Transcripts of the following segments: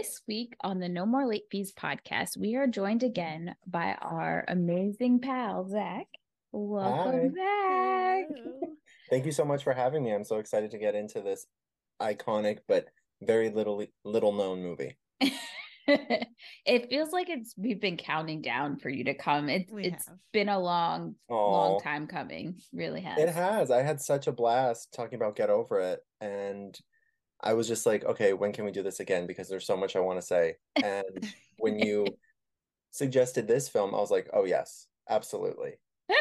This week on the No More Late Fees podcast, we are joined again by our amazing pal, Zach. Welcome back. Thank you so much for having me. I'm so excited to get into this iconic but very little little known movie. it feels like it's we've been counting down for you to come. It's We it's have. been a long, Aw. long time coming. Really has. It has. I had such a blast talking about Get Over It. And I was just like, okay, when can we do this again? Because there's so much I want to say. And when you suggested this film, I was like, oh, yes, absolutely.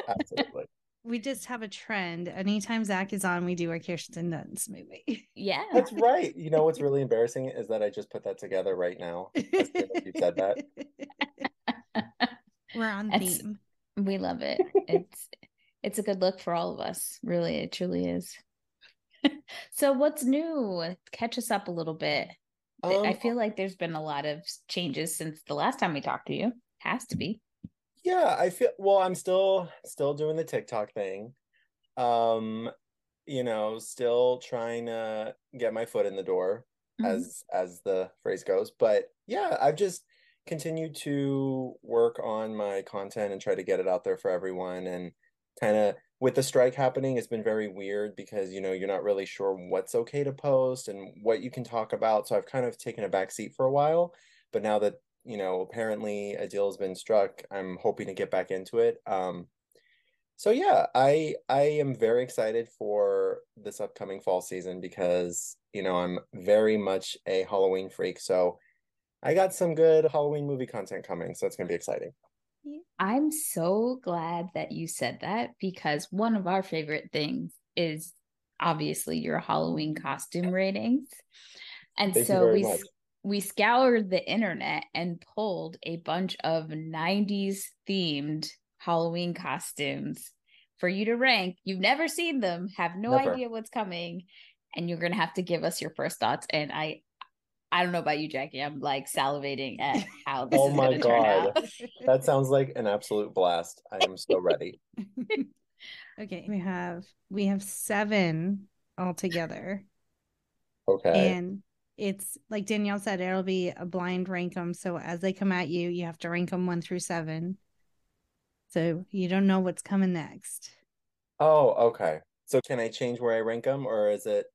Absolutely. We just have a trend. Anytime Zach is on, we do a Kirsten Dunst movie. Yeah. That's right. You know what's really embarrassing is that I just put that together right now. As soon as you said that. We're on That's- theme. We love it. It's it's a good look for all of us. Really, it truly is. so what's new? Catch us up a little bit. I Um, feel like there's been a lot of changes since the last time we talked to you. Has to be. Yeah, I feel well, I'm still still doing the TikTok thing. Um, you know, still trying to get my foot in the door Mhm. as as the phrase goes. But yeah, I've just continued to work on my content and try to get it out there for everyone and kind of with the strike happening, it's been very weird because you know, you're not really sure what's okay to post and what you can talk about. So I've kind of taken a back seat for a while, but now that you know, apparently a deal has been struck. I'm hoping to get back into it. Um, so yeah, I I am very excited for this upcoming fall season because, you know, I'm very much a Halloween freak. So I got some good Halloween movie content coming, so it's gonna be exciting. I'm so glad that you said that because one of our favorite things is obviously your Halloween costume ratings. And Thank so we much. we scoured the internet and pulled a bunch of 90s themed Halloween costumes for you to rank. You've never seen them, have no Never. idea what's coming, and you're going to have to give us your first thoughts and I I don't know about you, Jackie. I'm like salivating at how this Oh is my going to turn out. God. That sounds like an absolute blast. I am so ready. okay, we have we have seven altogether, Okay. and it's like Danielle said, it'll be a blind rank them. So as they come at you, you have to rank them one through seven. So you don't know what's coming next. Oh, okay. So can I change where I rank them or is it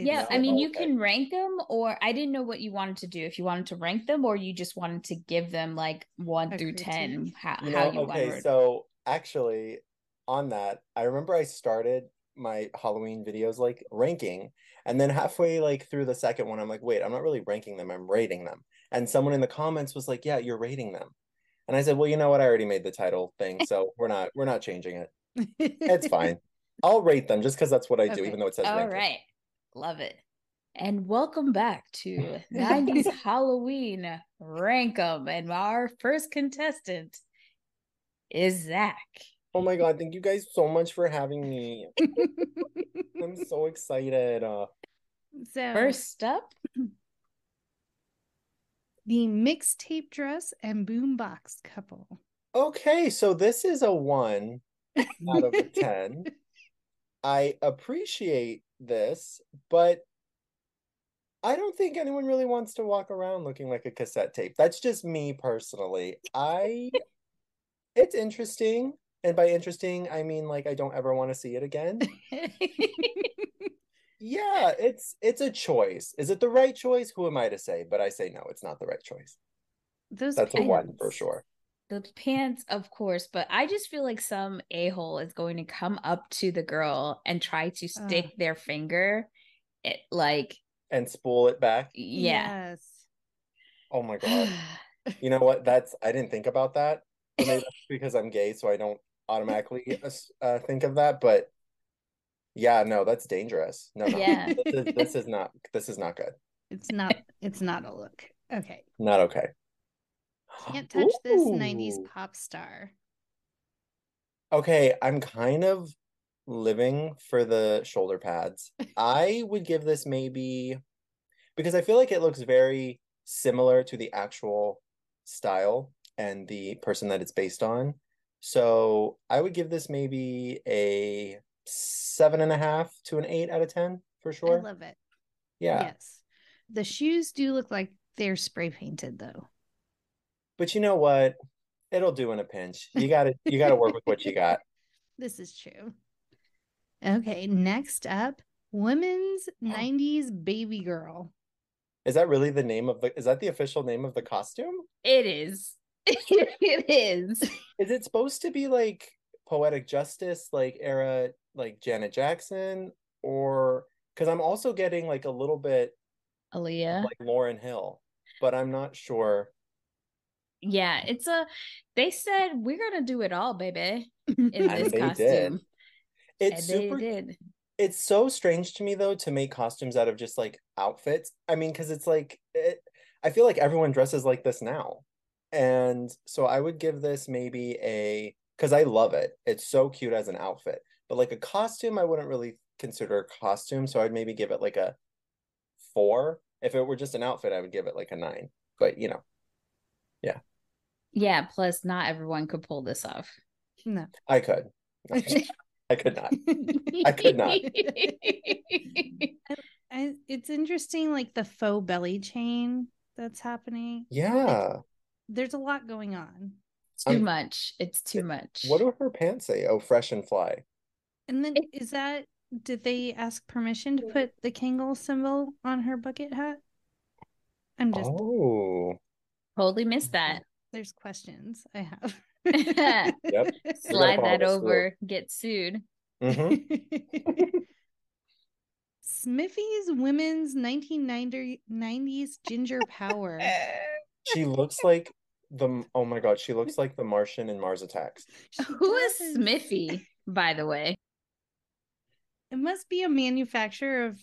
Yeah, I mean, you Okay. can rank them, or I didn't know what you wanted to do. If you wanted to rank them, or you just wanted to give them like one A through ten, how, You how you okay, want. so actually on that, I remember I started my Halloween videos like ranking, and then halfway like through the second one, I'm like, wait, I'm not really ranking them, I'm rating them. And someone in the comments was like, yeah, you're rating them. And I said, well, you know what? I already made the title thing, so we're not we're not changing it. It's fine. I'll rate them just because that's what I do, Okay. even though it says All ranking. right, love it. And welcome back to 90s Halloween Rank 'em. And our first contestant is Zach. Oh my God, thank you guys so much for having me. I'm so excited. Uh, so First up, the mixtape dress and boombox couple. okay, so this is a one out of a 10. I appreciate this, but I don't think anyone really wants to walk around looking like a cassette tape. That's just me personally. I it's interesting, and by interesting, I mean like I don't ever want to see it again. Yeah, it's it's a choice. Is it the right choice? Who am I to say? But I say no, it's not the right choice. Those That's a one for sure. The pants, of course, but I just feel like some a hole is going to come up to the girl and try to stick Ugh. their finger, it, like, And spool it back. yeah. Yes. Oh my God. You know what? That's I didn't think about that. Maybe that's because I'm gay, so I don't automatically uh, think of that. But yeah, no, that's dangerous. No, no, Yeah. this is, this is not this is not good. It's not it's not a look. Okay. Not okay. Can't touch this 90s pop star. Okay, I'm kind of living for the shoulder pads. I would give this maybe because I feel like it looks very similar to the actual style and the person that it's based on. So I would give this maybe a seven and a half to an eight out of ten for sure. I love it. Yeah. Yes. The shoes do look like they're spray painted though. But you know what? It'll do in a pinch. You got to you got to work with what you got. This is true. Okay, next up, women's 90s baby girl. Is that really the name of the is that the official name of the costume? It is. it is. Is it supposed to be like poetic justice like era like Janet Jackson or cuz I'm also getting like a little bit Aaliyah. like Lauryn Hill, but I'm not sure. Yeah, it's a they said we're gonna do it all, baby, in this they did. It's and super they did. it's so strange to me though to make costumes out of just like outfits. I mean, because it's like it, I feel like everyone dresses like this now, and so I would give this maybe a because I love it. It's so cute as an outfit, but like a costume, I wouldn't really consider a costume. So I'd maybe give it like a four. If it were just an outfit, I would give it like a nine. But you know, Yeah, plus not everyone could pull this off. No. I could. I could not. I could not. I, it's interesting, like the faux belly chain that's happening. Yeah. There's a lot going on. too I'm- much. It's too much. What do her pants say? Oh, fresh and fly. And then It- is that did they ask permission to put the Kangol symbol on her bucket hat? I'm just Oh. totally missed that. There's questions I have. Yep. Slide that this through. over, get sued. hmm Smithy's women's 1990s ginger power. She looks like the oh my god, she looks like the Martian in Mars Attacks. Who is does. Smithy, by the way? It must be a manufacturer of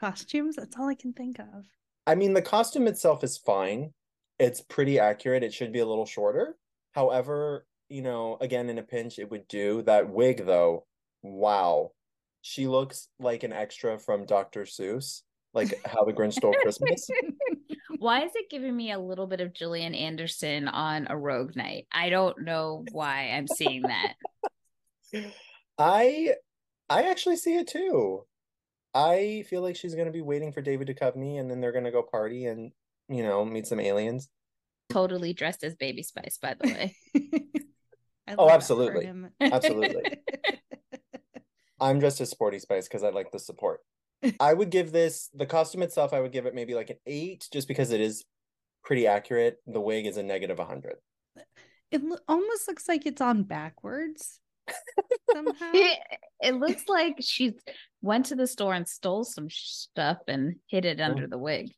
costumes. That's all I can think of. I mean, the costume itself is fine. It's pretty accurate. It should be a little shorter. However, you know, again, in a pinch, it would do. That wig, though, wow. She looks like an extra from Dr. Seuss, like How the Grinch Stole Christmas. Why is it giving me a little bit of Gillian Anderson on a rogue night? I don't know why I'm seeing that. I I actually see it too. I feel like she's gonna be waiting for David Duchovny and then they're gonna go party and you know meet some aliens. totally dressed as Baby Spice, by the way. Oh, love that for absolutely. Absolutely. I'm dressed as sporty spice because I like the support. I would give this the costume itself, I would give it maybe like an eight, just because it is pretty accurate. The wig is a negative hundred. It lo- almost looks like it's on backwards somehow. it, it looks like she went to the store and stole some stuff and hid it under mm. the wig.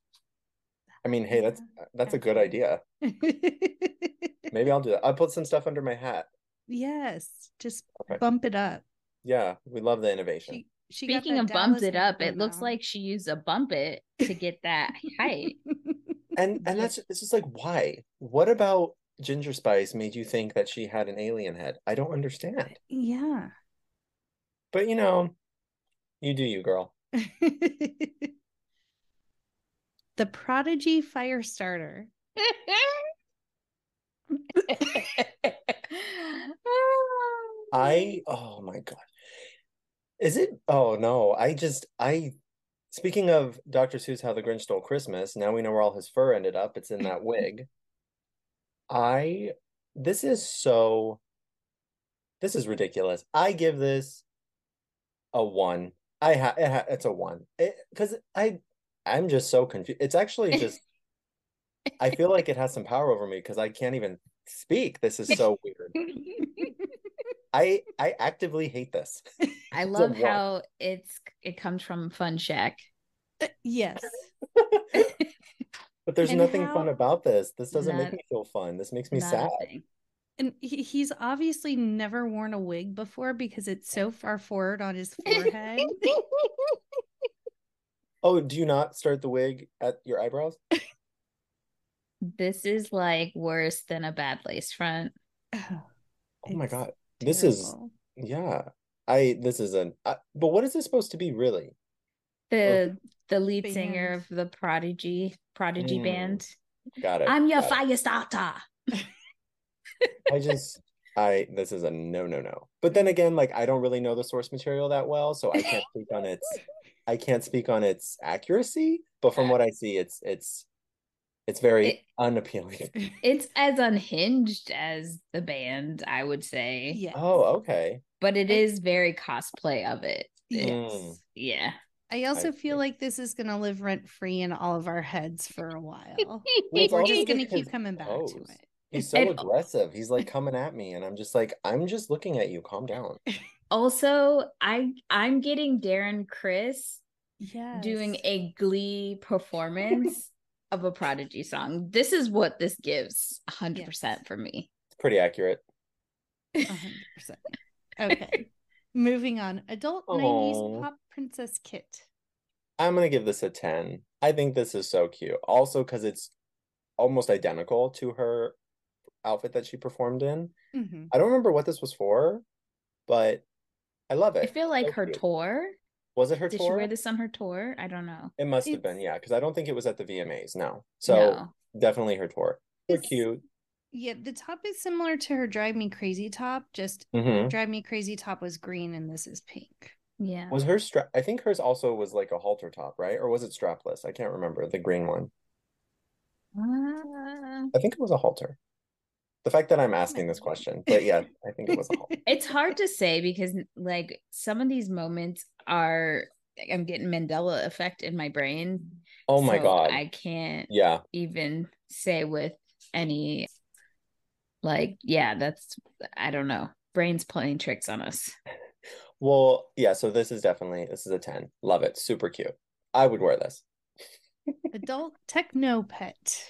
I mean, hey, that's that's a good idea. Maybe I'll do that. I'll put some stuff under my hat. yes, just Okay. bump it up. Yeah, we love the innovation. She, she Speaking that of bumped it up, hair it looks like she used a bump it to get that height. And and that's it's just like why? What about Ginger Spice made you think that she had an alien head? I don't understand. yeah. But you know, you do you, girl. the Prodigy fire starter. I oh my god. Is it oh no, I just I speaking of Dr. Seuss How the Grinch Stole Christmas, now we know where all his fur ended up. It's in that wig. I this is so this is ridiculous. I give this a one. I ha, it ha it's a one. Because I I'm just so confused. It's actually just I feel like it has some power over me because I can't even speak. This is so weird. I I actively hate this. I love one. how it's it comes from Fun Shack. Uh, yes. But there's And nothing fun about this. This doesn't Not- make me feel fun. This makes me sad. And he, he's obviously never worn a wig before because it's so far forward on his forehead. Oh, do you not start the wig at your eyebrows? This is like worse than a bad lace front. oh, Oh my It's god. This is yeah. I this is an I, but what is this supposed to be really? The the lead singer of the Prodigy Prodigy Mm, band. Got it. I'm your got it. fire starter. I just I this is a no no no. But then again, like I don't really know the source material that well, so I can't speak on its I can't speak on its accuracy, but from what I see it's it's It's very It- unappealing. It's as unhinged as the band, I would say. yes. Oh, okay. But it is very cosplay of it. Yes. Mm. Yeah. I also see. feel like this is gonna live rent free in all of our heads for a while. Well, We're also just gonna keep coming back to it. He's so And- aggressive. He's like coming at me, and I'm just like, I'm just looking at you. Calm down. Also, I I'm getting Darren Criss Yes. doing a glee performance of a prodigy song. This is what this gives 100% for me. It's pretty accurate. hundred percent. Okay. Moving on. Adult Aw. nineties pop princess kit. I'm gonna give this a 10. I think this is so cute. Also, because it's almost identical to her outfit that she performed in. Mhm. I don't remember what this was for, but I love it. I feel like So her cute. tour. Was it her tour? Did tour? she wear this on her tour? I don't know. It must have been, yeah, because I don't think it was at the VMAs. No. So No. definitely her tour. They're It's- cute. Yeah, the top is similar to her Drive Me Crazy top, just hmm Drive Me Crazy top was green and this is pink. Yeah. Was her strap? I think hers also was like a halter top, right? Or was it strapless? I can't remember the green one. Uh, I think it was a halter. The fact that I'm asking this question, but yeah, I think it was a halter. it's hard to say because like some of these moments are I'm getting Mandela effect in my brain. Oh my so God. I can't Yeah. even say with any like yeah, that's I don't know. Brain's playing tricks on us. Well, yeah, so this is definitely this is a 10. Love it. Super cute. I would wear this. Adult techno pet.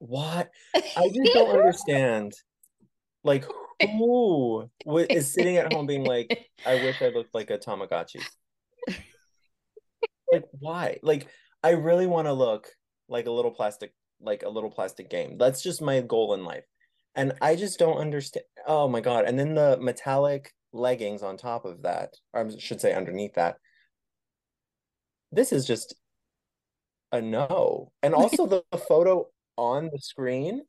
What? I just don't understand. Like who wa- sitting at home being like, I wish I looked like a Tamagotchi. Like why? Like I really want to look like a little plastic like a little plastic game. That's just my goal in life. And I just don't understand. Oh my God. And then the metallic leggings on top of that, or I should say underneath that. This is just a no. And also the, the photo on the screen,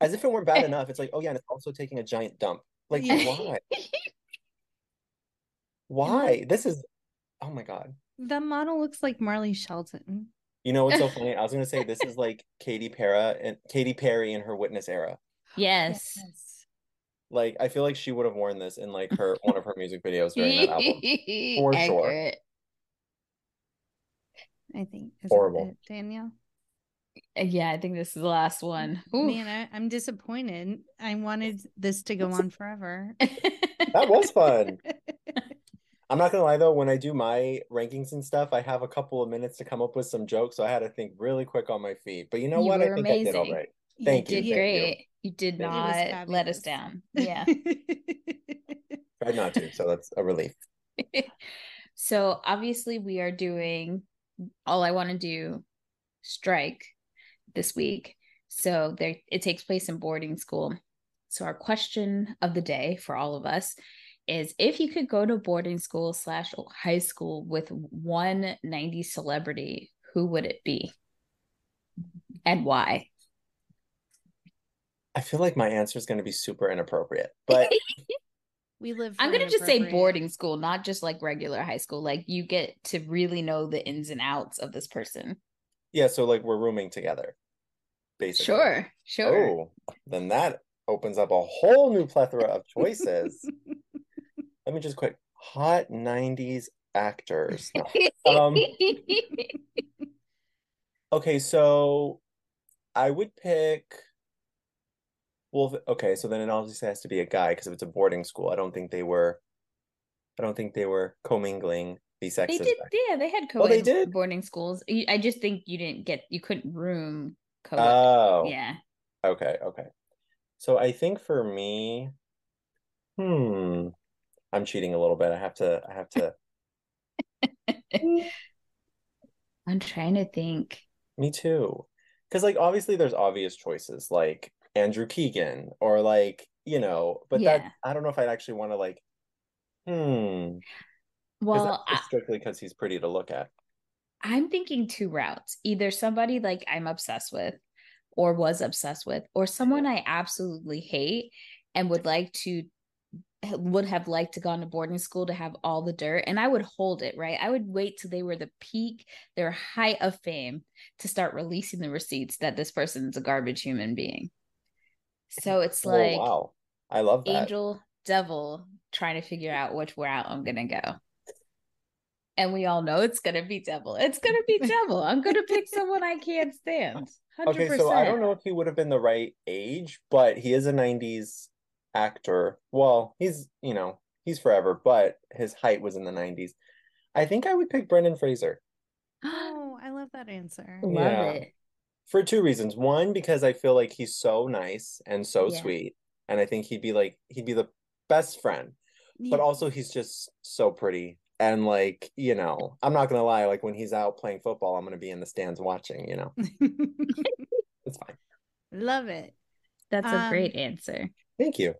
as if it weren't bad eh. enough, it's like, oh yeah, and it's also taking a giant dump. Like, why? Why? This is, oh my God. The model looks like Marley Shelton. You know what's so funny? I was gonna say this is like Katy Perry and Katy Perry in her witness era. yes. Like I feel like she would have worn this in like her one of her music videos during that album. For sure. I think. Is that Horrible. it, Danielle? Uh, yeah, I think this is the last one. Oof. Man, I, I'm disappointed. I wanted this to go on forever. That was fun. I'm not gonna lie though, when I do my rankings and stuff, I have a couple of minutes to come up with some jokes, so I had to think really quick on my feet. But you know You what? I were think I did all amazing. right. You Thank you you, did thank you. great. You, did Thank you. It not let us down. Yeah. Tried not to, so that's a relief. so obviously we are doing all I want to do strike this week. So there it takes place in boarding school. So our question of the day for all of us is if you could go to boarding school slash high school with one 90s celebrity, who would it be? And why? I feel like my answer is gonna be super inappropriate, but we live. I'm gonna just say boarding school, not just like regular high school. Like you get to really know the ins and outs of this person. yeah, so like we're rooming together, basically. Sure, sure. Oh, then that opens up a whole new plethora of choices. Let me just quick hot 90s actors. Um, Okay, so I would pick. Well, okay, so then it obviously has to be a guy because if it's a boarding school, I don't think they were. I don't think they were commingling the they did, back- yeah. They had co Oh, they did? boarding schools. I just think you didn't get, you couldn't room co. Oh, yeah. okay, okay. So I think for me, hmm, I'm cheating a little bit. I have to. I have to. I'm trying to think. Me too. Because like obviously there's obvious choices like Andrew Keegan or like, you know, but Yeah. that I don't know if I'd actually want to like Hmm. Well, that's I, just strictly because he's pretty to look at. I'm thinking two routes. Either somebody like I'm obsessed with or was obsessed with, or someone I absolutely hate and would like to would have liked to go to boarding school to have all the dirt and I would hold it, right? I would wait till they were the peak, their height of fame to start releasing the receipts that this person is a garbage human being. So it's oh, like oh, wow. I love that. angel devil trying to figure out which route I'm gonna go. And we all know it's gonna be devil. It's gonna be devil. I'm gonna pick someone I can't stand. 100%. Okay, so I don't know if he would have been the right age, but he is a 90s actor. Well, he's, you know, he's forever, but his height was in the 90s. I think I would pick Brendan Fraser. Oh, I love that answer. Love Yeah. it. For two reasons. One, because I feel like he's so nice and so Yeah. sweet. And I think he'd be like he'd be the best friend. But also he's just so pretty. And like, you know, I'm not gonna lie, like when he's out playing football, I'm gonna be in the stands watching, you know. It's fine. love it. That's a Um, great answer. Thank you.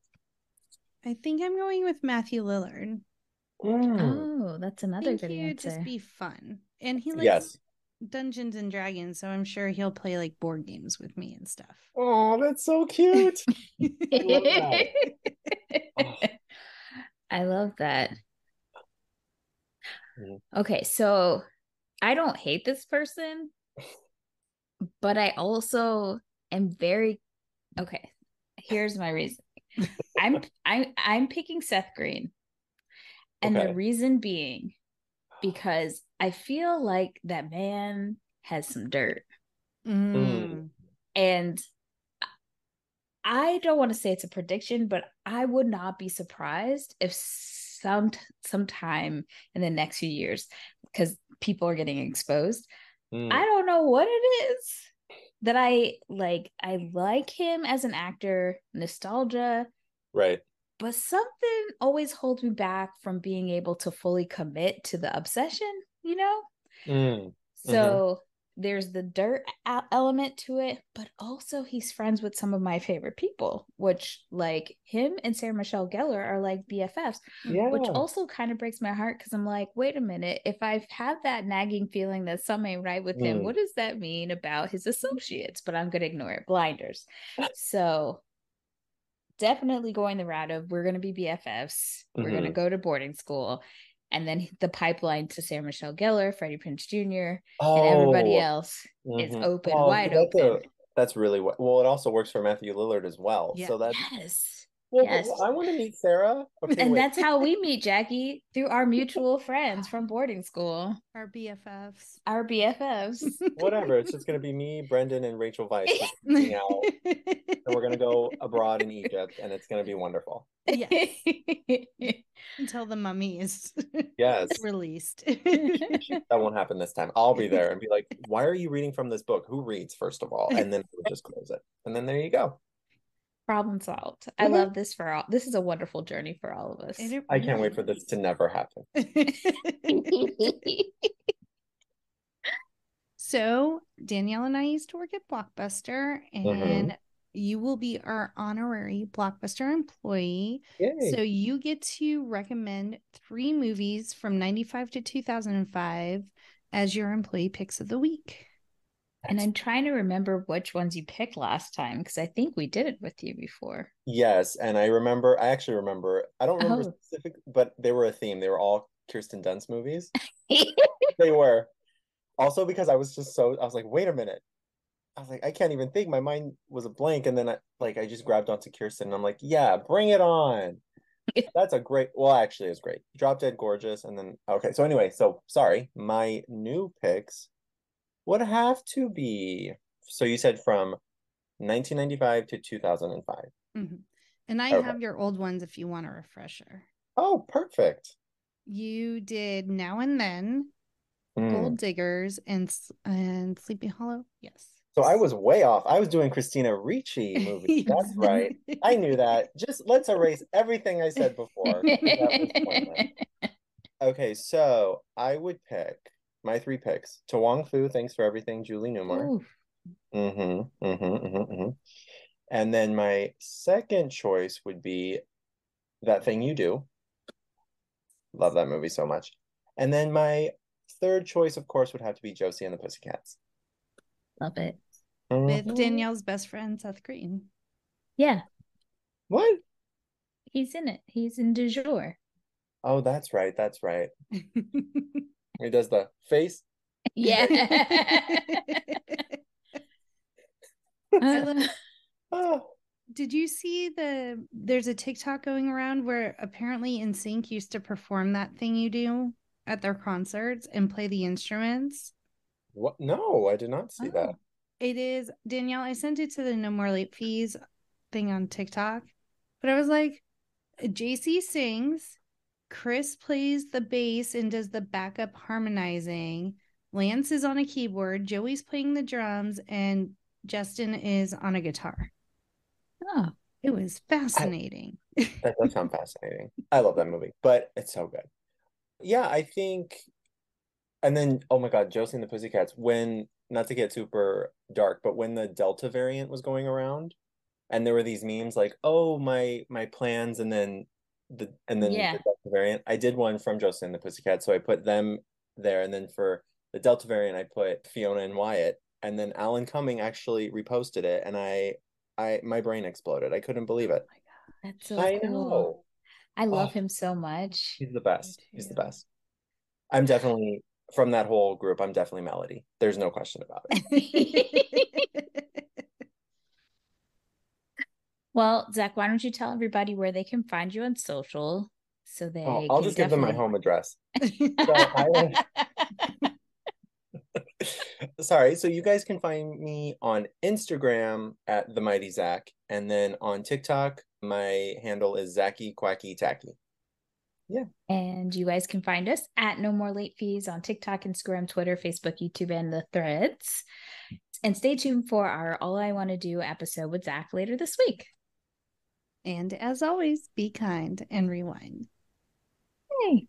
I think I'm going with Matthew Lillard. Mm. Oh, that's another think good he would answer. just be fun, and he likes Yes. Dungeons and Dragons, so I'm sure he'll play like board games with me and stuff. Oh, that's so cute. love that. Oh. I love that. Mhm. Okay, so I don't hate this person, but I also am very okay. Here's my reason. I'm I'm I'm picking Seth Green. And Okay. the reason being because I feel like that man has some dirt. Mm. And I don't want to say it's a prediction, but I would not be surprised if some sometime in the next few years, because people are getting exposed. Mm. I don't know what it is that I like. I like him as an actor, nostalgia, Right. but something always holds me back from being able to fully commit to the obsession, you know? Mm. So there's the dirt element to it, but also he's friends with some of my favorite people, which like him and Sarah Michelle Gellar are like BFFs, Yeah. which also kind of breaks my heart because I'm like, wait a minute, if I have had that nagging feeling that something ain't right with him, Mm. what does that mean about his associates? But I'm gonna ignore it, blinders. so definitely going the route of we're gonna be BFFs, we're gonna Mhm. go to boarding school. And then the pipeline to Sarah Michelle Gellar, Freddie Prinze Jr., oh, and everybody else is mhm. open, Oh, wide that's a- open. that's really what. Well, it also works for Matthew Lillard as well. Yeah. So that's yes. Well. yes. I want to meet Sarah. Okay, and wait. that's how we meet Jackie through our mutual friends from boarding school, Our BFFs. our BFFs. whatever. It's just gonna be me, Brendan, and Rachel Weisz just hanging out, and we're gonna go abroad in Egypt, and it's gonna be wonderful. yes. Until the mummy is Yes, released. that won't happen this time. I'll be there and be like, "Why are you reading from this book? Who reads first of all?" And then we'll just close it, and then there you go. Problem solved. I Mhm. love this for all. This is a wonderful journey for all of us. I can't wait for this to never happen. so Danielle and I used to work at Blockbuster, and Mhm. you will be our honorary Blockbuster employee. Yay! So you get to recommend three movies from 95 to 2005 as your employee picks of the week. And I'm trying to remember which ones you picked last time because I think we did it with you before. Yes, and I remember. I actually remember. I don't remember Oh. specific, but they were a theme. They were all Kirsten Dunst movies. They were. Also because I was just so. I was like, wait a minute. I was like, I can't even think. My mind was a blank, and then I like I just grabbed onto Kirsten. And I'm like, yeah, bring it on. That's a great. Well, actually, it's great. Drop Dead Gorgeous, and then okay. So anyway, so sorry. My new picks would have to be. So you said from 1995 to 2005. Mhm. And I Okay. have your old ones if you want a refresher. Oh, perfect. You did Now and Then, Mm. Gold Diggers, and and Sleepy Hollow. Yes. So I was way off. I was doing Christina Ricci movies. That's right. I knew that. Just let's erase everything I said before. 'cause that was pointless. Okay, so I would pick my three picks. To Wong Fu, thanks for everything, Julie Newmar. Mm-hmm, mm-hmm, mm-hmm, mm-hmm. And then my second choice would be That Thing You Do. Love that movie so much. And then my third choice, of course, would have to be Josie and the Pussycats. love it. With Mhm. Danielle's best friend, Seth Green. Yeah. What? He's in it. He's in du jour. Oh, that's right. That's right. he does the face. Yeah. Love- Oh, Did you see the there's a TikTok going around where apparently NSYNC used to perform that thing you do at their concerts and play the instruments? what? No, I did not see that. Oh. It is Danielle, I sent it to the no more late fees thing on TikTok. But I was like, JC sings, Chris plays the bass and does the backup harmonizing. Lance is on a keyboard, Joey's playing the drums, and Justin is on a guitar. oh, It was fascinating. That does sound fascinating. I love that movie, but it's so good. Yeah, I think, and then oh my God, Josie and the Pussycats. When not to get super dark, but when the Delta variant was going around, and there were these memes like, "Oh my my plans," and then the and then Yeah. the Delta variant. I did one from Josie and the Pussycat, so I put them there, and then for the Delta variant, I put Fiona and Wyatt, and then Alan Cumming actually reposted it, and I I my brain exploded. I couldn't believe it. Oh that's so I cool. know. I love Oh. him so much. He's the best. He's the best. I'm definitely from that whole group. I'm definitely Melody. There's no question about it. well, Zach, why don't you tell everybody where they can find you on social so they Oh, I'll just give them my home address. Sorry. So you guys can find me on Instagram at the Mighty Zach, and then on TikTok, my handle is Zachy Quacky Tacky. Yeah. And you guys can find us at No More Late Fees on TikTok, Instagram, Twitter, Facebook, YouTube, and the threads. And stay tuned for our All I Want to Do episode with Zach later this week. And as always, be kind and rewind. Hey.